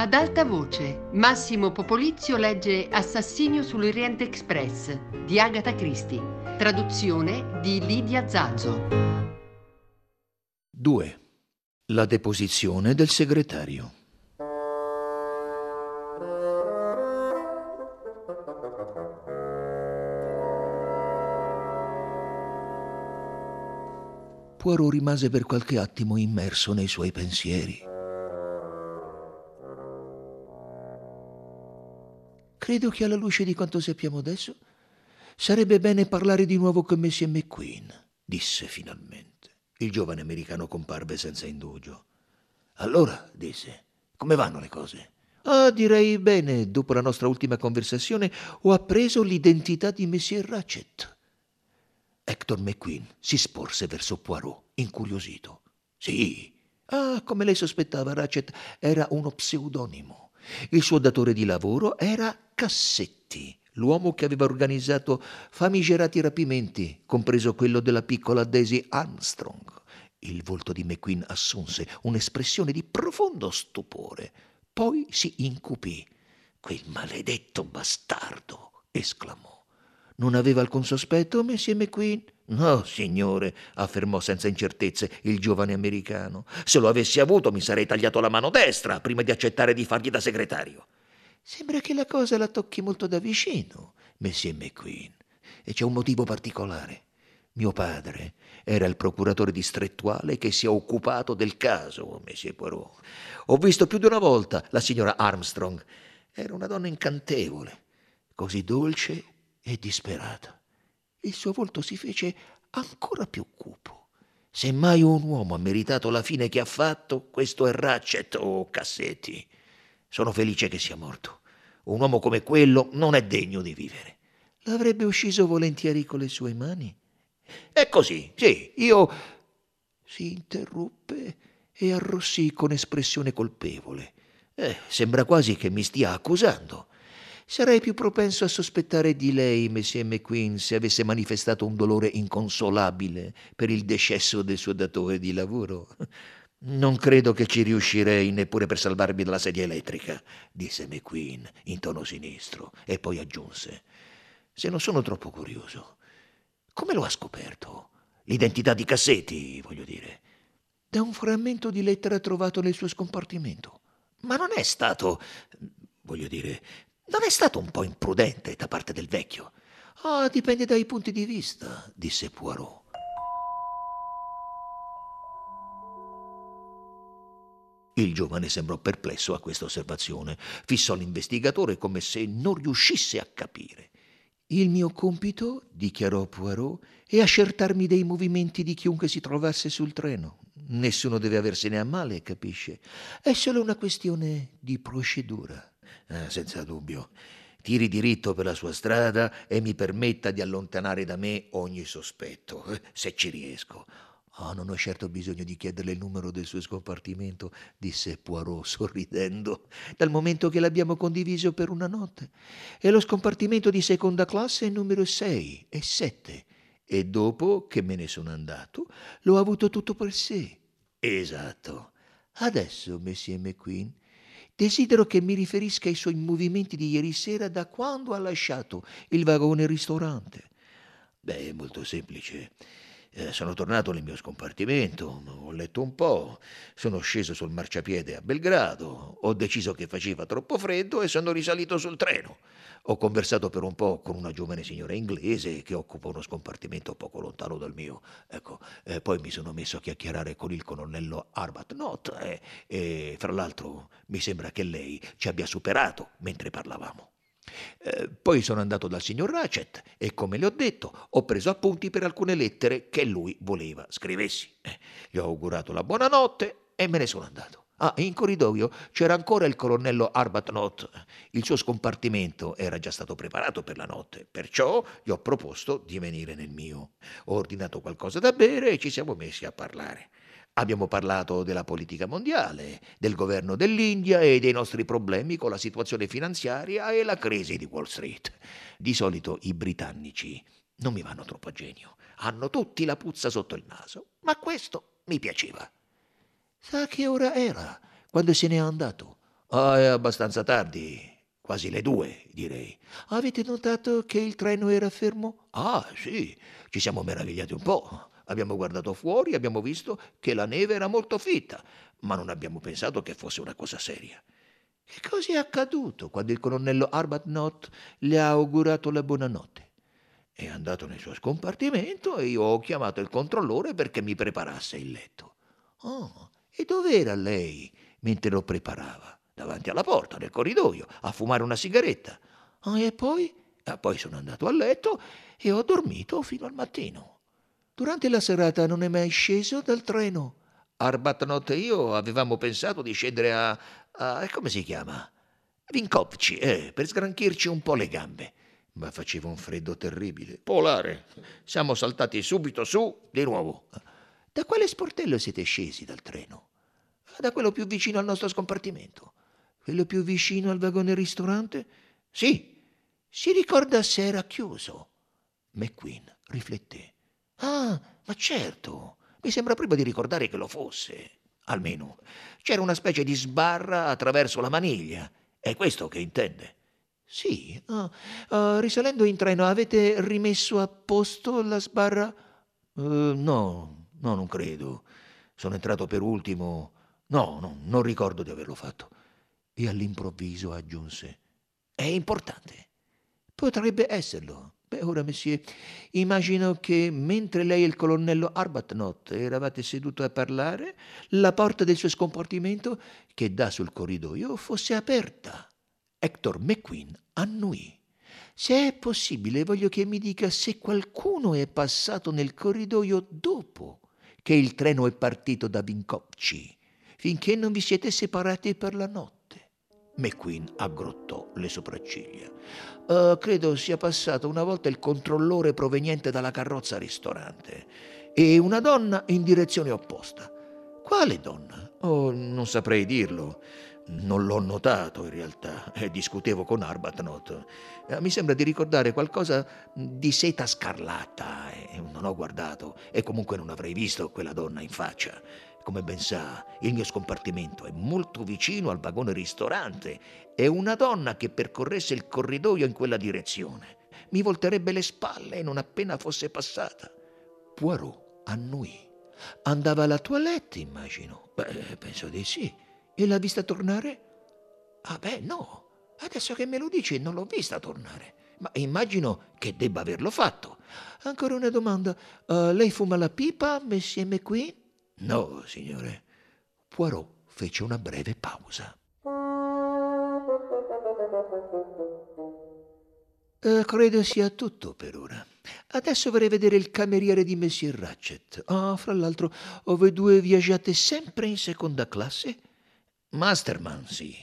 Ad alta voce, Massimo Popolizio legge Assassinio sull'Oriente Express di Agatha Christie, traduzione di Lidia Zazzo. 2. La deposizione del segretario. Poirot rimase per qualche attimo immerso nei suoi pensieri. Credo che alla luce di quanto sappiamo adesso sarebbe bene parlare di nuovo con Messie McQueen, disse finalmente. Il giovane americano comparve senza indugio. Allora, disse, come vanno le cose? Ah, direi bene, dopo la nostra ultima conversazione ho appreso l'identità di Monsieur Ratchet. Hector McQueen si sporse verso Poirot, incuriosito. Sì. Ah, come lei sospettava, Ratchet era uno pseudonimo. Il suo datore di lavoro era Cassetti, l'uomo che aveva organizzato famigerati rapimenti, compreso quello della piccola Daisy Armstrong. Il volto di McQueen assunse un'espressione di profondo stupore. Poi si incupì. Quel maledetto bastardo! esclamò. Non aveva alcun sospetto, Messie McQueen? No, signore, affermò senza incertezze il giovane americano. Se lo avessi avuto mi sarei tagliato la mano destra prima di accettare di fargli da segretario. Sembra che la cosa la tocchi molto da vicino, Messie McQueen. E c'è un motivo particolare. Mio padre era il procuratore distrettuale che si è occupato del caso, Messie Poirot. Ho visto più di una volta la signora Armstrong. Era una donna incantevole, così dolce e disperata. Il suo volto si fece ancora più cupo. Se mai un uomo ha meritato la fine che ha fatto, questo è Ratchet o Cassetti. Sono felice che sia morto. Un uomo come quello non è degno di vivere. L'avrebbe ucciso volentieri con le sue mani? È così, sì, io. Si interruppe e arrossì con espressione colpevole. Eh, sembra quasi che mi stia accusando. Sarei più propenso a sospettare di lei, Messie McQueen, se avesse manifestato un dolore inconsolabile per il decesso del suo datore di lavoro. Non credo che ci riuscirei neppure per salvarmi dalla sedia elettrica, disse McQueen in tono sinistro, e poi aggiunse: Se non sono troppo curioso, come lo ha scoperto? L'identità di Cassetti, voglio dire. Da un frammento di lettera trovato nel suo scompartimento. Ma non è stato, voglio dire, non è stato un po' imprudente da parte del vecchio? Ah, dipende dai punti di vista, disse Poirot. Il giovane sembrò perplesso a questa osservazione. Fissò l'investigatore come se non riuscisse a capire. Il mio compito, dichiarò Poirot, è accertarmi dei movimenti di chiunque si trovasse sul treno. Nessuno deve aversene a male, capisce? È solo una questione di procedura. Eh, senza dubbio. Tiri diritto per la sua strada e mi permetta di allontanare da me ogni sospetto, se ci riesco. Oh, non ho certo bisogno di chiederle il numero del suo scompartimento, disse Poirot sorridendo, dal momento che l'abbiamo condiviso per una notte. E lo scompartimento di seconda classe è numero 6 e 7. E dopo che me ne sono andato, l'ho avuto tutto per sé. Esatto. Adesso, Messie McQueen, Desidero che mi riferisca ai suoi movimenti di ieri sera da quando ha lasciato il vagone ristorante. Beh, è molto semplice. Eh, sono tornato nel mio scompartimento, ho letto un po', sono sceso sul marciapiede a Belgrado, ho deciso che faceva troppo freddo e sono risalito sul treno. Ho conversato per un po' con una giovane signora inglese che occupa uno scompartimento poco lontano dal mio. Ecco, eh, poi mi sono messo a chiacchierare con il colonnello Arbuthnot eh, e, fra l'altro, mi sembra che lei ci abbia superato mentre parlavamo. Eh, poi sono andato dal signor Ratchet e, come le ho detto, ho preso appunti per alcune lettere che lui voleva scrivessi. Eh, gli ho augurato la buonanotte e me ne sono andato. Ah, in corridoio c'era ancora il colonnello Arbuthnot. Il suo scompartimento era già stato preparato per la notte, perciò gli ho proposto di venire nel mio. Ho ordinato qualcosa da bere e ci siamo messi a parlare. Abbiamo parlato della politica mondiale, del governo dell'India e dei nostri problemi con la situazione finanziaria e la crisi di Wall Street. Di solito i britannici non mi vanno troppo a genio, hanno tutti la puzza sotto il naso, ma questo mi piaceva. Sa che ora era quando se n'è andato? Ah, è abbastanza tardi, quasi le due, direi. Avete notato che il treno era fermo? Ah, sì, ci siamo meravigliati un po'. Abbiamo guardato fuori e abbiamo visto che la neve era molto fitta, ma non abbiamo pensato che fosse una cosa seria. Che cosa è accaduto quando il colonnello Arbuthnot le ha augurato la buonanotte? È andato nel suo scompartimento e io ho chiamato il controllore perché mi preparasse il letto. Oh, e dov'era lei mentre lo preparava? Davanti alla porta, nel corridoio, a fumare una sigaretta. Oh, e poi? Ah, poi sono andato a letto e ho dormito fino al mattino. Durante la serata non è mai sceso dal treno. Arbuthnot e io avevamo pensato di scendere a, a come si chiama? Vinkovci, eh, per sgranchirci un po' le gambe ma faceva un freddo terribile. Polare. Siamo saltati subito su di nuovo. Da quale sportello siete scesi dal treno? Da quello più vicino al nostro scompartimento. Quello più vicino al vagone ristorante? Sì. Si ricorda se era chiuso? McQueen rifletté. Ah, ma certo. Mi sembra prima di ricordare che lo fosse. Almeno. C'era una specie di sbarra attraverso la maniglia. È questo che intende. Sì, uh, uh, risalendo in treno avete rimesso a posto la sbarra? Uh, no, no, non credo. Sono entrato per ultimo. No, no, non ricordo di averlo fatto. E all'improvviso aggiunse: È importante. Potrebbe esserlo. Beh, ora, messie, immagino che mentre lei e il colonnello Arbuthnot eravate seduti a parlare, la porta del suo scompartimento, che dà sul corridoio, fosse aperta. Hector McQueen annuì. Se è possibile, voglio che mi dica se qualcuno è passato nel corridoio dopo che il treno è partito da Bincocci, finché non vi siete separati per la notte. McQueen aggrottò le sopracciglia. Uh, credo sia passato una volta il controllore proveniente dalla carrozza ristorante e una donna in direzione opposta. Quale donna? Oh, non saprei dirlo. Non l'ho notato in realtà, eh, discutevo con Arbuthnot. Eh, mi sembra di ricordare qualcosa di seta scarlatta e non ho guardato e comunque non avrei visto quella donna in faccia. Come ben sa, il mio scompartimento è molto vicino al vagone ristorante e una donna che percorresse il corridoio in quella direzione mi volterebbe le spalle non appena fosse passata. Poirot annui. Andava alla toilette, immagino. Beh, penso di sì. E l'ha vista tornare? Ah beh, no. Adesso che me lo dici non l'ho vista tornare. Ma immagino che debba averlo fatto. Ancora una domanda. Uh, lei fuma la pipa, Messie McQueen? No, signore. Poirot fece una breve pausa. Uh, credo sia tutto per ora. Adesso vorrei vedere il cameriere di Monsieur Ratchet. Ah, fra l'altro, voi due viaggiate sempre in seconda classe? Masterman, sì.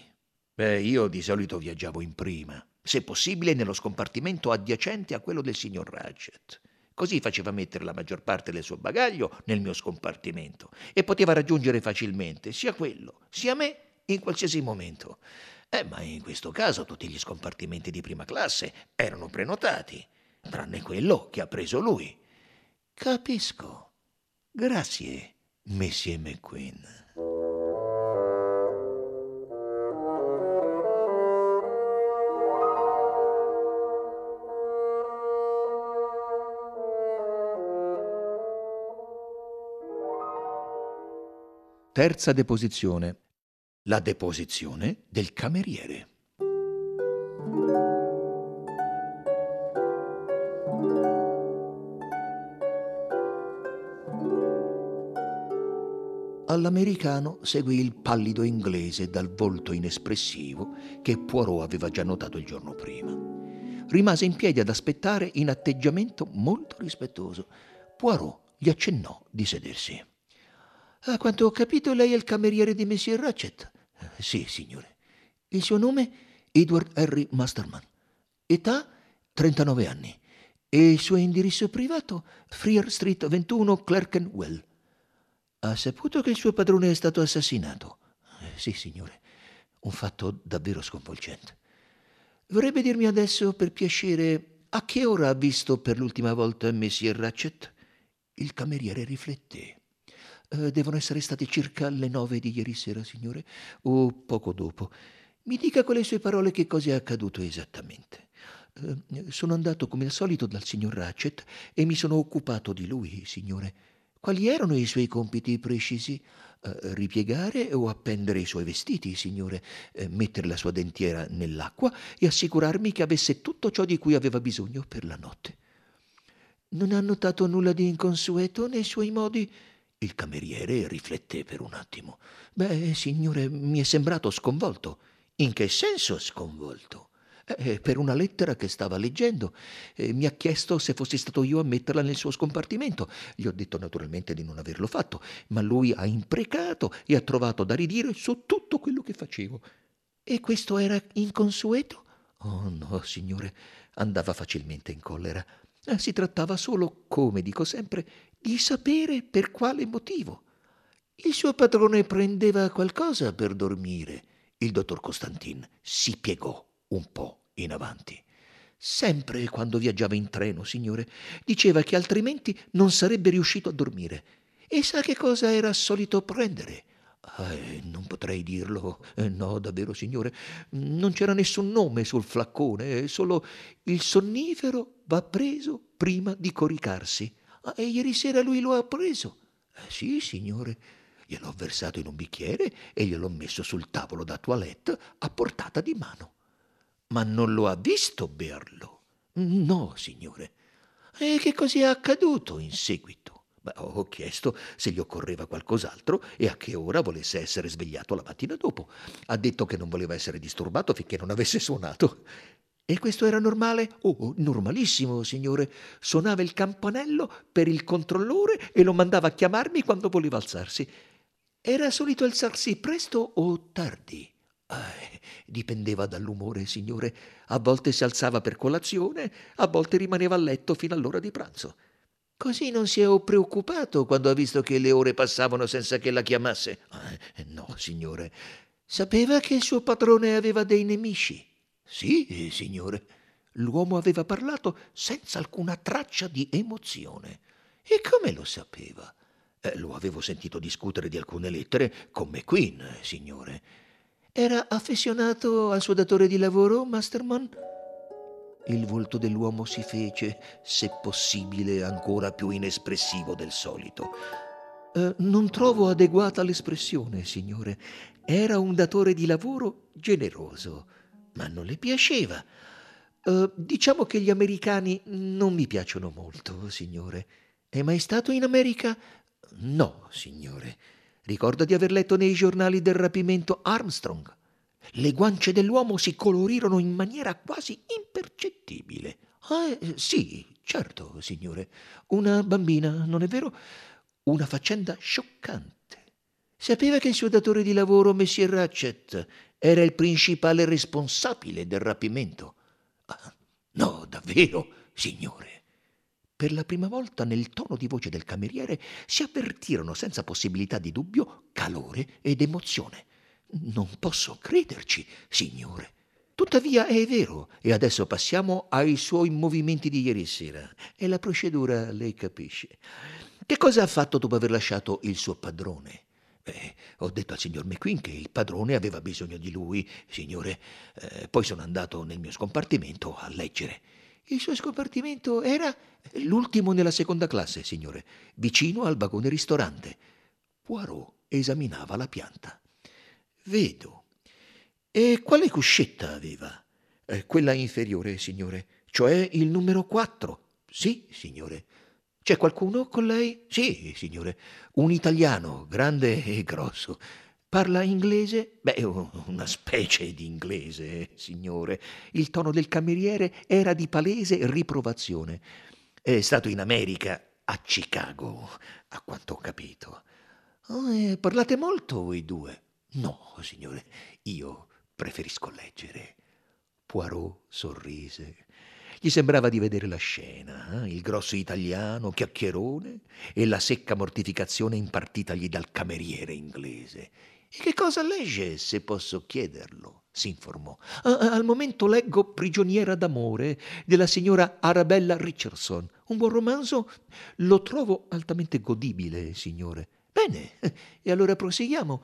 Beh, io di solito viaggiavo in prima, se possibile nello scompartimento adiacente a quello del signor Ratchet. Così faceva mettere la maggior parte del suo bagaglio nel mio scompartimento e poteva raggiungere facilmente sia quello sia me in qualsiasi momento. Eh, ma in questo caso tutti gli scompartimenti di prima classe erano prenotati, tranne quello che ha preso lui. Capisco. Grazie, Monsieur McQueen. Terza deposizione. La deposizione del cameriere. All'americano seguì il pallido inglese dal volto inespressivo che Poirot aveva già notato il giorno prima. Rimase in piedi ad aspettare in atteggiamento molto rispettoso. Poirot gli accennò di sedersi. A quanto ho capito, lei è il cameriere di Monsieur Ratchet. Sì, signore. Il suo nome? Edward Henry Masterman. Età? 39 anni. E il suo indirizzo privato? Freer Street 21, Clerkenwell. Ha saputo che il suo padrone è stato assassinato? Sì, signore. Un fatto davvero sconvolgente. Vorrebbe dirmi adesso, per piacere, a che ora ha visto per l'ultima volta Monsieur Ratchet? Il cameriere rifletté. Eh, devono essere state circa le nove di ieri sera, signore, o poco dopo. Mi dica con le sue parole che cosa è accaduto esattamente. Eh, sono andato come al solito dal signor Ratchet e mi sono occupato di lui, signore. Quali erano i suoi compiti precisi? Eh, ripiegare o appendere i suoi vestiti, signore, eh, mettere la sua dentiera nell'acqua e assicurarmi che avesse tutto ciò di cui aveva bisogno per la notte. Non ha notato nulla di inconsueto nei suoi modi? Il cameriere rifletté per un attimo. Beh, signore, mi è sembrato sconvolto. In che senso sconvolto? Eh, per una lettera che stava leggendo. Eh, mi ha chiesto se fossi stato io a metterla nel suo scompartimento. Gli ho detto naturalmente di non averlo fatto, ma lui ha imprecato e ha trovato da ridire su tutto quello che facevo. E questo era inconsueto? Oh no, signore, andava facilmente in collera. Eh, si trattava solo, come dico sempre, di sapere per quale motivo. Il suo padrone prendeva qualcosa per dormire. Il dottor Costantin si piegò un po' in avanti. Sempre quando viaggiava in treno, signore, diceva che altrimenti non sarebbe riuscito a dormire. E sa che cosa era solito prendere? Eh, non potrei dirlo. Eh, no, davvero, signore. Non c'era nessun nome sul flaccone, eh, solo il sonnifero va preso prima di coricarsi. Ah, e ieri sera lui lo ha preso. Eh, sì, signore. Gliel'ho versato in un bicchiere e gliel'ho messo sul tavolo da toilette a portata di mano. Ma non lo ha visto berlo? No, signore. E che cosa è accaduto in seguito? Beh, ho chiesto se gli occorreva qualcos'altro e a che ora volesse essere svegliato la mattina dopo. Ha detto che non voleva essere disturbato finché non avesse suonato. E questo era normale? Oh, normalissimo, signore. Suonava il campanello per il controllore e lo mandava a chiamarmi quando voleva alzarsi. Era solito alzarsi presto o tardi? Eh, dipendeva dall'umore, signore. A volte si alzava per colazione, a volte rimaneva a letto fino all'ora di pranzo. Così non si è preoccupato quando ha visto che le ore passavano senza che la chiamasse? Eh, no, signore. Sapeva che il suo padrone aveva dei nemici? Sì, signore. L'uomo aveva parlato senza alcuna traccia di emozione. E come lo sapeva? Eh, lo avevo sentito discutere di alcune lettere con McQueen, signore. Era affezionato al suo datore di lavoro, Masterman? Il volto dell'uomo si fece, se possibile, ancora più inespressivo del solito. Eh, non trovo adeguata l'espressione, signore. Era un datore di lavoro generoso, ma non le piaceva. Eh, diciamo che gli americani non mi piacciono molto, signore. È mai stato in America? No, signore. Ricordo di aver letto nei giornali del rapimento Armstrong. Le guance dell'uomo si colorirono in maniera quasi impercettibile. Ah, eh, sì, certo, signore. Una bambina, non è vero? Una faccenda scioccante. Sapeva che il suo datore di lavoro, Messie Ratchet, era il principale responsabile del rapimento. Ah, no, davvero, signore. Per la prima volta nel tono di voce del cameriere si avvertirono senza possibilità di dubbio calore ed emozione. Non posso crederci, signore. Tuttavia è vero, e adesso passiamo ai suoi movimenti di ieri sera. È la procedura, lei capisce. Che cosa ha fatto dopo aver lasciato il suo padrone? Beh, ho detto al signor McQueen che il padrone aveva bisogno di lui, signore. Eh, poi sono andato nel mio scompartimento a leggere. Il suo scompartimento era l'ultimo nella seconda classe, signore, vicino al vagone ristorante. Poirot esaminava la pianta. Vedo. E quale cuscetta aveva? Eh, quella inferiore, signore, cioè il numero quattro. Sì, signore. C'è qualcuno con lei? Sì, signore. Un italiano, grande e grosso. Parla inglese? Beh, una specie di inglese, signore. Il tono del cameriere era di palese riprovazione. È stato in America, a Chicago, a quanto ho capito. Oh, eh, parlate molto voi due? No, signore, io preferisco leggere. Poirot sorrise. Gli sembrava di vedere la scena, eh? il grosso italiano, chiacchierone, e la secca mortificazione impartitagli dal cameriere inglese. E che cosa legge, se posso chiederlo? si informò. Al momento leggo Prigioniera d'amore della signora Arabella Richardson. Un buon romanzo? Lo trovo altamente godibile, signore. Bene, e allora proseguiamo.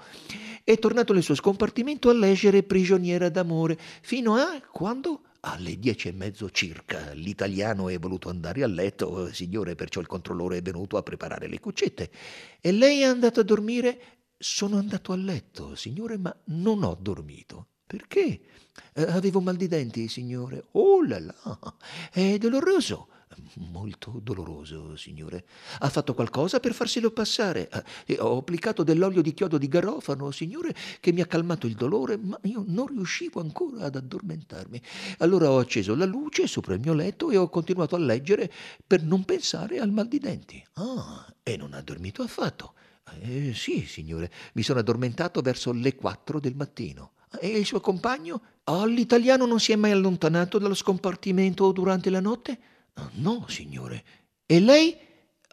È tornato nel suo scompartimento a leggere Prigioniera d'amore, fino a quando? Alle dieci e mezzo circa l'italiano è voluto andare a letto, signore, perciò il controllore è venuto a preparare le cuccette. E lei è andata a dormire? Sono andato a letto, signore, ma non ho dormito. Perché? Eh, avevo mal di denti, signore. Oh là là, è doloroso. Molto doloroso, signore. Ha fatto qualcosa per farselo passare. Eh, ho applicato dell'olio di chiodo di garofano, signore, che mi ha calmato il dolore, ma io non riuscivo ancora ad addormentarmi. Allora ho acceso la luce sopra il mio letto e ho continuato a leggere per non pensare al mal di denti. Ah, e non ha dormito affatto. Eh, sì, signore, mi sono addormentato verso le quattro del mattino. E il suo compagno? Oh, l'italiano non si è mai allontanato dallo scompartimento durante la notte? No, signore. E lei?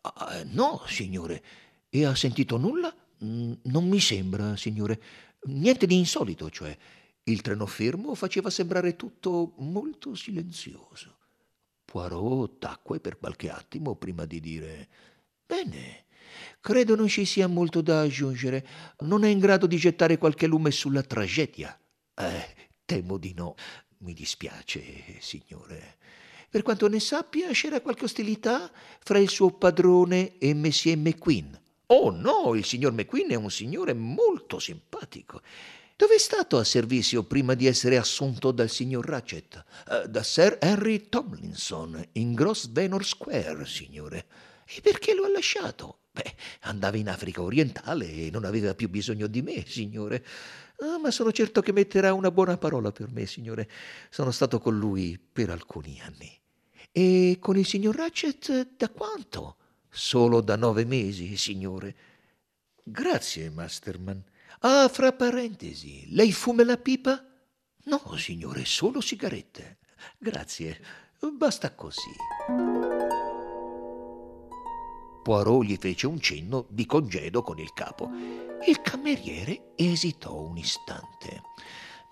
Ah, no, signore. E ha sentito nulla? Mm, non mi sembra, signore. Niente di insolito, cioè. Il treno fermo faceva sembrare tutto molto silenzioso. Poirot tacque per qualche attimo prima di dire Bene, credo non ci sia molto da aggiungere. Non è in grado di gettare qualche lume sulla tragedia. Eh, temo di no. Mi dispiace, signore. Per quanto ne sappia, c'era qualche ostilità fra il suo padrone e Messie McQueen. Oh no, il signor McQueen è un signore molto simpatico. Dove è stato a servizio prima di essere assunto dal signor Ratchet? Uh, da Sir Henry Tomlinson, in Grosvenor Square, signore. E perché lo ha lasciato? Beh, andava in Africa orientale e non aveva più bisogno di me, signore. Ah, ma sono certo che metterà una buona parola per me, signore. Sono stato con lui per alcuni anni. E con il signor Ratchet da quanto? Solo da nove mesi, signore. Grazie, Masterman. Ah, fra parentesi, lei fuma la pipa? No, signore, solo sigarette. Grazie, basta così. Poirot gli fece un cenno di congedo con il capo. Il cameriere esitò un istante.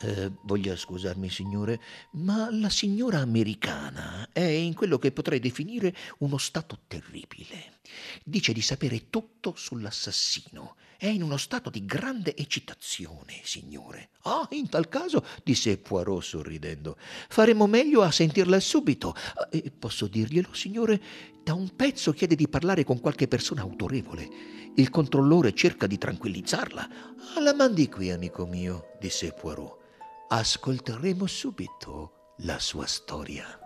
Eh, voglia scusarmi, signore, ma la signora americana è in quello che potrei definire uno stato terribile. Dice di sapere tutto sull'assassino. È in uno stato di grande eccitazione, signore. Ah, in tal caso, disse Poirot sorridendo, faremo meglio a sentirla subito. Eh, posso dirglielo, signore? Da un pezzo chiede di parlare con qualche persona autorevole. Il controllore cerca di tranquillizzarla. Ah, la mandi qui, amico mio, disse Poirot ascolteremo subito la sua storia.